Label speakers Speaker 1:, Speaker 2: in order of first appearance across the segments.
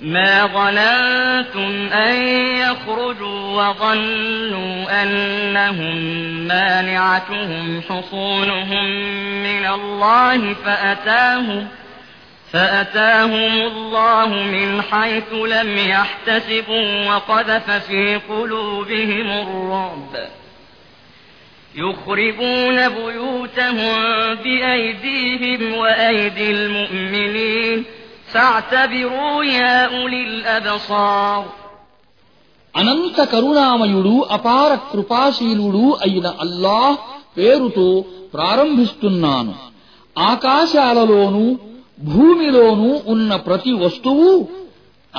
Speaker 1: ما ظننتم أن يخرجوا وظنوا أنهم مانعتهم حصونهم من الله فأتاهم فأتاهم الله من حيث لم يحتسبوا وقذف في قلوبهم الرعب يخربون بيوتهم بأيديهم وأيدي المؤمنين
Speaker 2: అనంత కరుణామయుడు అపార కృపాశీలుడు అయిన అల్లాహ్ పేరుతో ప్రారంభిస్తున్నాను ఆకాశాలలోనూ భూమిలోనూ ఉన్న ప్రతి వస్తువు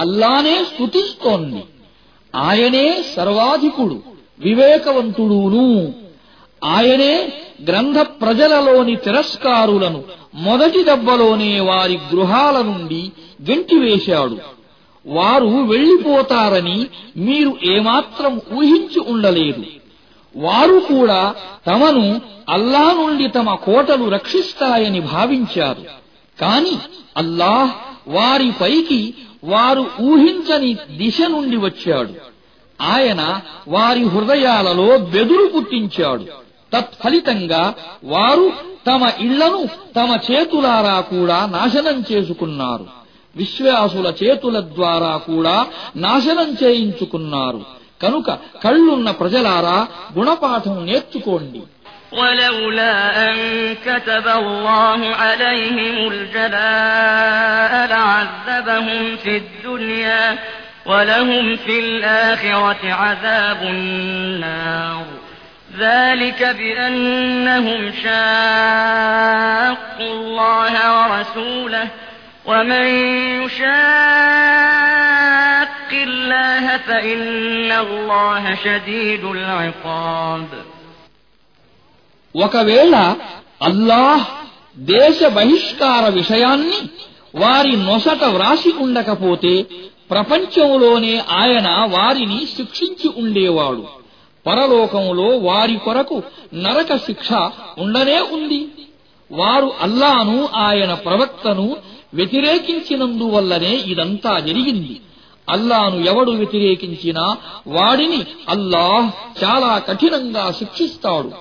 Speaker 2: అల్లానే స్తుతిస్తోంది ఆయనే సర్వాధికుడు వివేకవంతుడును ఆయనే గ్రంథ ప్రజలలోని తిరస్కారులను మొదటి దెబ్బలోనే వారి గృహాల నుండి గెంటివేశాడు వారు వెళ్లిపోతారని మీరు ఏమాత్రం ఊహించి ఉండలేదు వారు కూడా తమను అల్లా నుండి తమ కోటలు రక్షిస్తాయని భావించారు కాని అల్లాహ్ వారిపైకి వారు ఊహించని దిశ నుండి వచ్చాడు ఆయన వారి హృదయాలలో బెదురు పుట్టించాడు తత్ఫలితంగా వారు తమ ఇళ్లను తమ చేతులారా కూడా నాశనం చేసుకున్నారు విశ్వాసుల చేతుల ద్వారా కూడా నాశనం చేయించుకున్నారు కనుక కళ్ళున్న ప్రజలారా గుణపాఠం
Speaker 1: నేర్చుకోండి ولولا أن كتب الله عليهم الجلاء لعذبهم في الدنيا ولهم في الآخرة عذاب النار ذلك بأنهم شاقوا الله ورسوله ومن يشاق الله فإن الله شديد العقاب
Speaker 2: وكبيلا الله దేశ బహిష్కార విషయాన్ని వారి నొసట వ్రాసి ఉండకపోతే ప్రపంచంలోనే ఆయన వారిని శిక్షించి ఉండేవాడు పరలోకములో వారి కొరకు నరక శిక్ష ఉండనే ఉంది వారు అల్లాను ఆయన ప్రవక్తను వ్యతిరేకించినందువల్లనే ఇదంతా జరిగింది అల్లాను ఎవడు వ్యతిరేకించినా వాడిని అల్లాహ్ చాలా కఠినంగా శిక్షిస్తాడు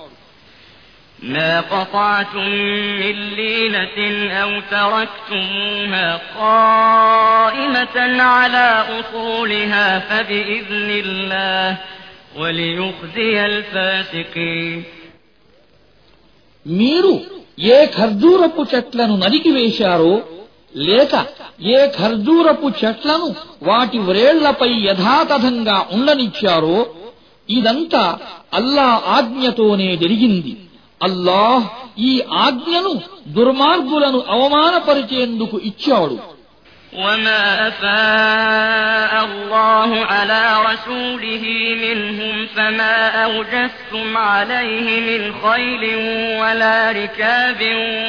Speaker 2: ما قطعتم من لينة أو تركتموها
Speaker 1: قائمة على أصولها فبإذن الله మీరు
Speaker 2: ఏ ఖర్జూరపు చెట్లను నరికివేశారో లేక ఏ ఖర్జూరపు చెట్లను వాటి వ్రేళ్లపై యథాతథంగా ఉండనిచ్చారో ఇదంతా అల్లా ఆజ్ఞతోనే జరిగింది అల్లాహ్ ఈ ఆజ్ఞను దుర్మార్గులను అవమానపరిచేందుకు
Speaker 1: ఇచ్చాడు وما أفاء الله على رسوله منهم فما أوجثتم عليه من خيل ولا ركاب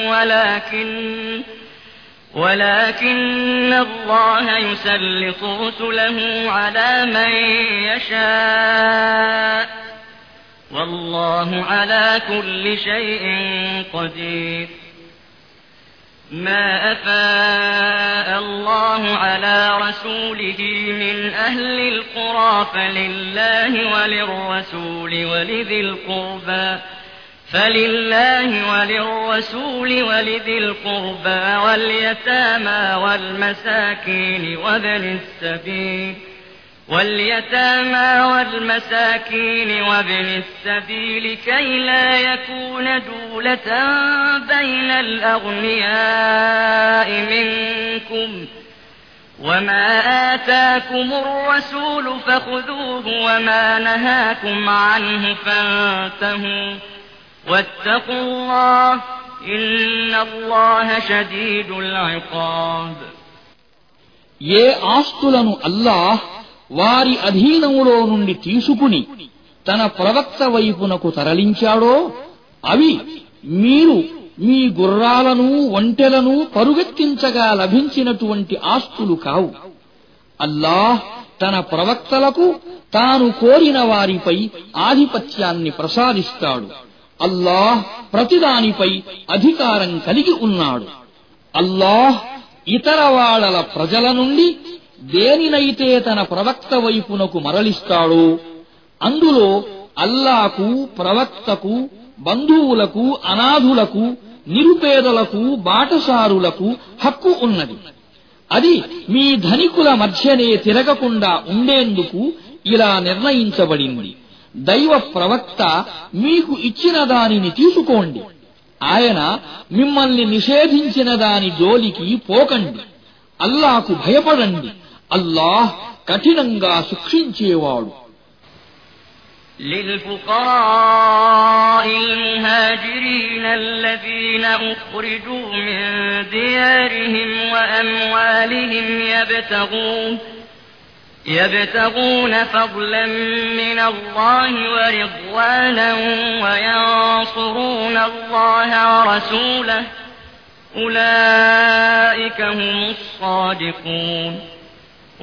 Speaker 1: ولكن ولكن الله يسلط رسله على من يشاء والله على كل شيء قدير ما أفاء الله على رسوله من أهل القرى فلله وللرسول ولذي القربى فلله وللرسول ولذي القربى واليتامى والمساكين وابن السبيل واليتامى والمساكين وابن السبيل كي لا يكون دولة بين الأغنياء منكم ۖ وما آتاكم الرسول فخذوه وما نهاكم عنه فانتهوا واتقوا الله إن الله شديد العقاب
Speaker 2: ఏ ఆస్తులను అల్లాహ్ వారి అధీనములో నుండి తీసుకుని తన ప్రవక్త వైపునకు తరలించాడో అవి మీరు మీ గుర్రాలను ఒంటెలను పరుగెత్తించగా లభించినటువంటి ఆస్తులు కావు అల్లాహ్ తన ప్రవక్తలకు తాను కోరిన వారిపై ఆధిపత్యాన్ని ప్రసాదిస్తాడు అల్లాహ్ ప్రతిదానిపై అధికారం కలిగి ఉన్నాడు అల్లాహ్ ఇతర వాళ్ళ ప్రజల నుండి దేనినైతే తన ప్రవక్త వైపునకు మరలిస్తాడో అందులో అల్లాకు ప్రవక్తకు బంధువులకు అనాథులకు నిరుపేదలకు బాటసారులకు హక్కు ఉన్నది అది మీ ధనికుల మధ్యనే తిరగకుండా ఉండేందుకు ఇలా నిర్ణయించబడింది దైవ ప్రవక్త మీకు ఇచ్చిన దానిని తీసుకోండి ఆయన మిమ్మల్ని నిషేధించిన దాని జోలికి పోకండి అల్లాకు భయపడండి అల్లాహ్ కఠినంగా శిక్షించేవాడు
Speaker 1: للفقراء المهاجرين الذين أخرجوا من ديارهم وأموالهم يبتغون يبتغون فضلا من الله ورضوانا وينصرون الله ورسوله أولئك هم الصادقون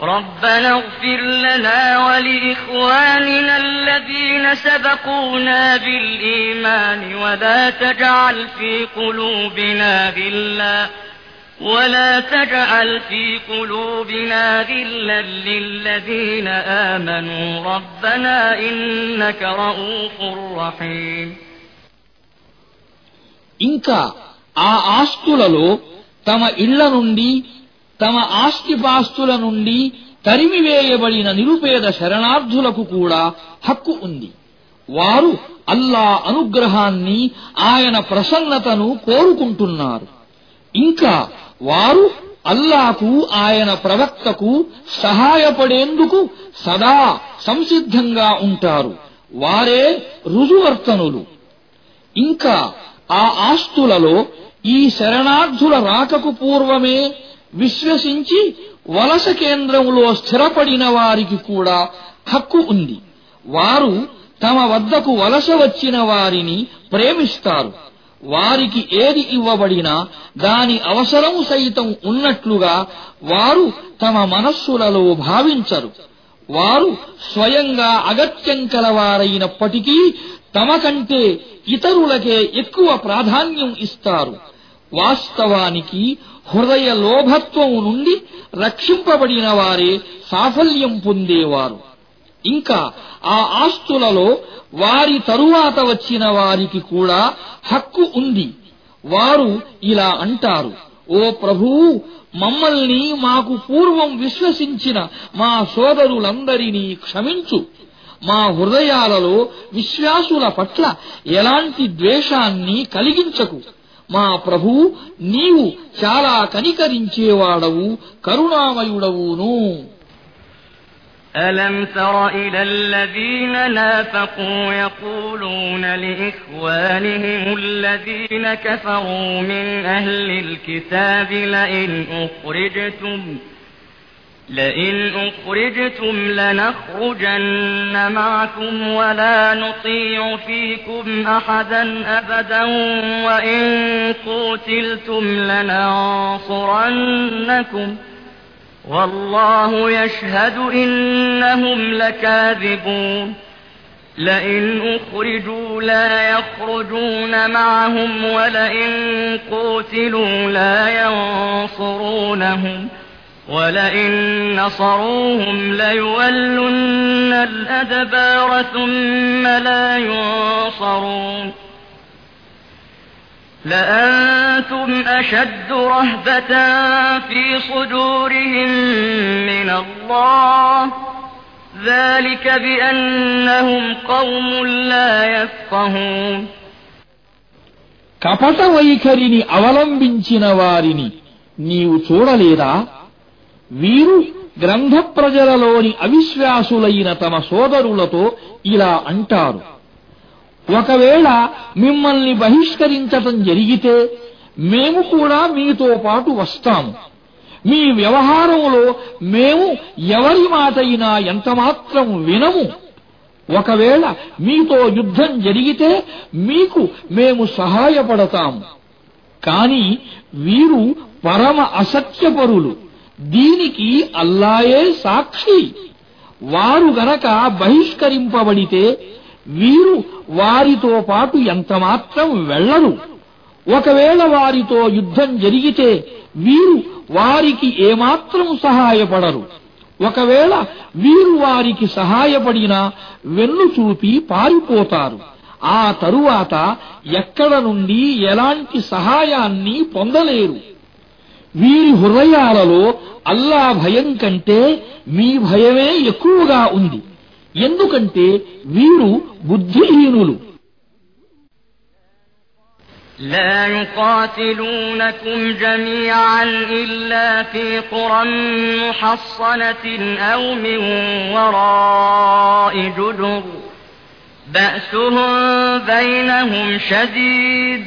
Speaker 1: ربنا اغفر لنا ولإخواننا الذين سبقونا بالإيمان ولا تجعل في قلوبنا غلا ولا تجعل في قلوبنا غلا للذين آمنوا ربنا إنك رؤوف رحيم
Speaker 2: ఇంకా ఆ ఆస్తులలో తమ إلا నుండి తమ ఆస్తిపాస్తుల నుండి తరిమివేయబడిన నిరుపేద శరణార్థులకు కూడా హక్కు ఉంది వారు అల్లా అనుగ్రహాన్ని ఆయన ప్రసన్నతను కోరుకుంటున్నారు ఇంకా వారు అల్లాకు ఆయన ప్రవక్తకు సహాయపడేందుకు సదా సంసిద్ధంగా ఉంటారు వారే రుజువర్తనులు ఇంకా ఆ ఆస్తులలో ఈ శరణార్థుల రాకకు పూర్వమే విశ్వసించి వలస కేంద్రంలో స్థిరపడిన వారికి కూడా హక్కు ఉంది వారు తమ వద్దకు వలస వచ్చిన వారిని ప్రేమిస్తారు వారికి ఏది ఇవ్వబడినా దాని అవసరం సైతం ఉన్నట్లుగా వారు తమ మనస్సులలో భావించరు వారు స్వయంగా అగత్యం కలవారైనప్పటికీ తమ కంటే ఇతరులకే ఎక్కువ ప్రాధాన్యం ఇస్తారు వాస్తవానికి హృదయ లోభత్వము నుండి రక్షింపబడిన వారే సాఫల్యం పొందేవారు ఇంకా ఆ ఆస్తులలో వారి తరువాత వచ్చిన వారికి కూడా హక్కు ఉంది వారు ఇలా అంటారు ఓ ప్రభూ మమ్మల్ని మాకు పూర్వం విశ్వసించిన మా సోదరులందరినీ క్షమించు మా హృదయాలలో విశ్వాసుల పట్ల ఎలాంటి ద్వేషాన్ని కలిగించకు మా ప్రభు నీవు చాలా కనికరించేవాడవు
Speaker 1: కరుణామయుడవును ألم تر إلى الذين نافقوا يقولون لإخوانهم الذين كفروا من أهل الكتاب لئن أخرجتم لئن أخرجتم لنخرجن معكم ولا نطيع فيكم أحدا أبدا وإن قتلتم لننصرنكم والله يشهد إنهم لكاذبون لئن أخرجوا لا يخرجون معهم ولئن قتلوا لا ينصرونهم ۖ ولئن نصروهم ليولن الأدبار ثم لا ينصرون لأنتم أشد رهبة في صدورهم من الله ذلك بأنهم قوم لا يفقهون
Speaker 2: ويكرني أولا أَوَلَمْ بِنْتِ نيوتور చూడలేదా వీరు గ్రంథ ప్రజలలోని అవిశ్వాసులైన తమ సోదరులతో ఇలా అంటారు ఒకవేళ మిమ్మల్ని బహిష్కరించటం జరిగితే మేము కూడా మీతో పాటు వస్తాము మీ వ్యవహారంలో మేము ఎవరి మాటైనా ఎంతమాత్రం వినము ఒకవేళ మీతో యుద్ధం జరిగితే మీకు మేము సహాయపడతాము కాని వీరు పరమ అసత్యపరులు దీనికి అల్లాయే సాక్షి వారు గనక బహిష్కరింపబడితే వీరు వారితో పాటు ఎంతమాత్రం వెళ్లరు ఒకవేళ వారితో యుద్ధం జరిగితే వీరు వారికి ఏమాత్రం సహాయపడరు ఒకవేళ వీరు వారికి సహాయపడినా వెన్ను చూపి పారిపోతారు ఆ తరువాత ఎక్కడ నుండి ఎలాంటి సహాయాన్ని పొందలేరు వీరి హృదయాలలో అల్లా భయం కంటే మీ భయమే ఎక్కువగా ఉంది ఎందుకంటే
Speaker 1: వీరు బుద్ధిహీనులు لا يقاتلونكم جميعا إلا في قرى محصنة أو من وراء جدر بأسهم بينهم شديد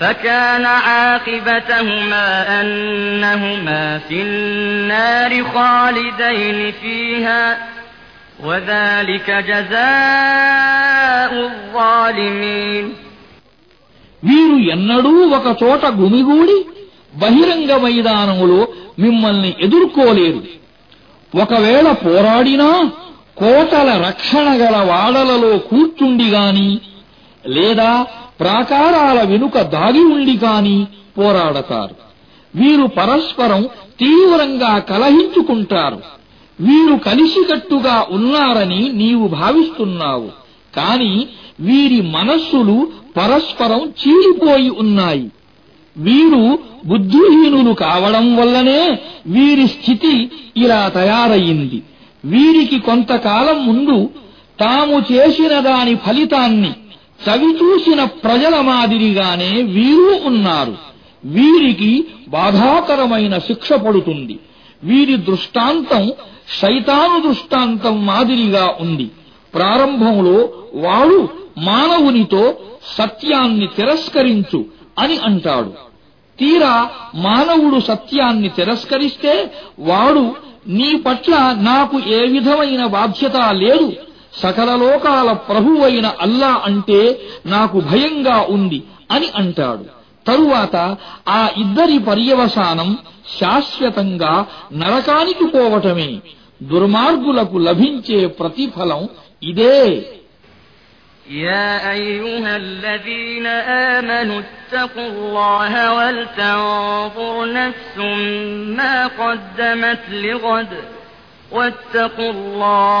Speaker 1: فكان عاقبتهما أنهما في النار خالدين فيها وذلك جزاء الظالمين
Speaker 2: మీరు ఎన్నడూ ఒక చోట
Speaker 1: గుమిగూడి బహిరంగ మైదానములో మిమ్మల్ని
Speaker 2: ఎదుర్కోలేరు ఒకవేళ పోరాడినా కోటల రక్షణ గల వాడలలో కూర్చుండిగాని లేదా ప్రాకారాల వెనుక దాగి ఉండి కాని పోరాడతారు వీరు పరస్పరం తీవ్రంగా కలహించుకుంటారు వీరు కలిసికట్టుగా ఉన్నారని నీవు భావిస్తున్నావు కాని వీరి మనస్సులు పరస్పరం చీలిపోయి ఉన్నాయి వీరు బుద్ధిహీనులు కావడం వల్లనే వీరి స్థితి ఇలా తయారయ్యింది వీరికి కొంతకాలం ముందు తాము చేసిన దాని ఫలితాన్ని చవిచూసిన ప్రజల మాదిరిగానే వీరు ఉన్నారు వీరికి బాధాకరమైన శిక్ష పడుతుంది వీరి దృష్టాంతం శైతాను దృష్టాంతం మాదిరిగా ఉంది ప్రారంభంలో వాడు మానవునితో సత్యాన్ని తిరస్కరించు అని అంటాడు తీరా మానవుడు సత్యాన్ని తిరస్కరిస్తే వాడు నీ పట్ల నాకు ఏ విధమైన బాధ్యత లేదు సకల లోకాల ప్రభువైన అల్లా అంటే నాకు భయంగా ఉంది అని అంటాడు తరువాత ఆ ఇద్దరి పర్యవసానం శాశ్వతంగా నరకానికి పోవటమే దుర్మార్గులకు లభించే ప్రతిఫలం ఇదే يا أيها الذين آمنوا اتقوا الله
Speaker 1: ولتنظر نفس ما قدمت لغد واتقوا الله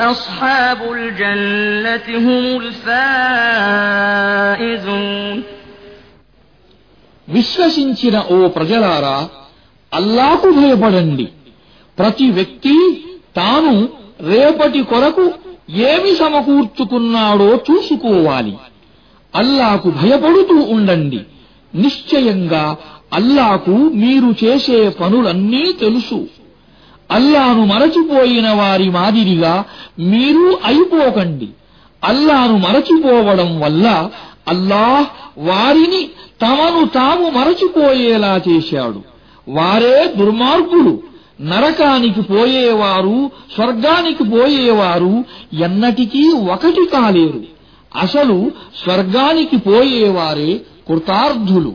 Speaker 1: أصحاب الجنة هم الفائزون విశ్వసించిన ఓ ప్రజలారా అల్లాకు భయపడండి ప్రతి వ్యక్తి తాను రేపటి
Speaker 2: కొరకు ఏమి సమకూర్చుకున్నాడో చూసుకోవాలి అల్లాకు భయపడుతూ ఉండండి నిశ్చయంగా అల్లాకు మీరు చేసే పనులన్నీ తెలుసు అల్లాను మరచిపోయిన వారి మాదిరిగా మీరు అయిపోకండి అల్లాను మరచిపోవడం వల్ల అల్లాహ్ వారిని తమను తాము మరచిపోయేలా చేశాడు వారే దుర్మార్గులు నరకానికి పోయేవారు స్వర్గానికి పోయేవారు ఎన్నటికీ ఒకటి కాలేరు అసలు స్వర్గానికి పోయేవారే కృతార్థులు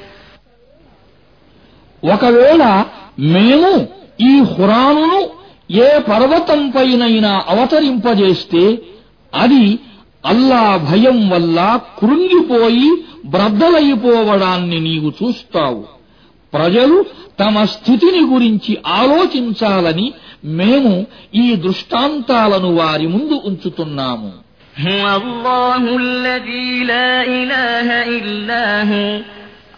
Speaker 2: ఒకవేళ మేము ఈ హురాను ఏ పర్వతంపైనైనా అవతరింపజేస్తే అది అల్లా భయం వల్ల కృంగిపోయి బ్రద్దలైపోవడాన్ని నీవు చూస్తావు ప్రజలు తమ స్థితిని గురించి ఆలోచించాలని మేము ఈ దృష్టాంతాలను వారి ముందు ఉంచుతున్నాము హు الله الذي
Speaker 1: لا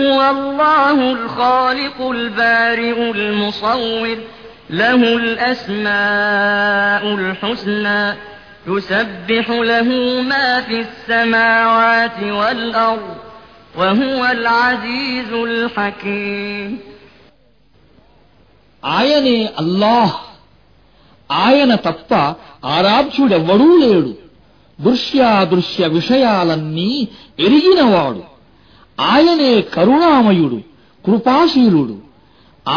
Speaker 1: هو الله الخالق البارئ المصور له الأسماء الحسنى يسبح له ما في السماوات والأرض وهو العزيز الحكيم
Speaker 2: ఆయనే అల్లాహ్ ఆయన తప్ప ఆరాధ్యుడెవ్వడూ లేడు దృశ్యాదృశ్య విషయాలన్నీ ఎరిగినవాడు ఆయనే కరుణామయుడు కృపాశీలుడు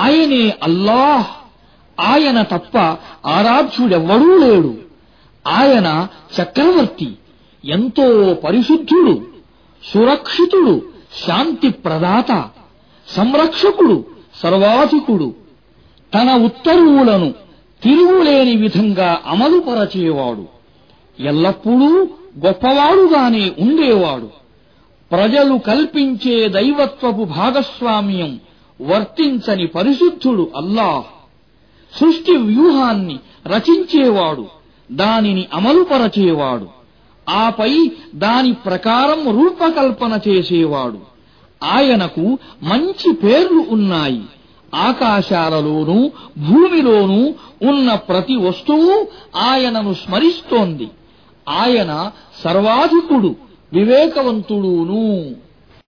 Speaker 2: ఆయనే అల్లాహ్ ఆయన తప్ప ఆరాధ్యుడెవ్వడూ లేడు ఆయన చక్రవర్తి ఎంతో పరిశుద్ధుడు సురక్షితుడు శాంతి ప్రదాత సంరక్షకుడు సర్వాధికుడు తన ఉత్తర్వులను తిరుగులేని విధంగా అమలుపరచేవాడు ఎల్లప్పుడూ గొప్పవాడుగానే ఉండేవాడు ప్రజలు కల్పించే దైవత్వపు భాగస్వామ్యం వర్తించని పరిశుద్ధుడు అల్లాహ్ సృష్టి వ్యూహాన్ని రచించేవాడు దానిని అమలుపరచేవాడు ఆపై దాని ప్రకారం రూపకల్పన చేసేవాడు ఆయనకు మంచి పేర్లు ఉన్నాయి ఆకాశాలలోనూ భూమిలోనూ ఉన్న ప్రతి వస్తువు ఆయనను స్మరిస్తోంది ఆయన సర్వాధికుడు వివేకవంతుడును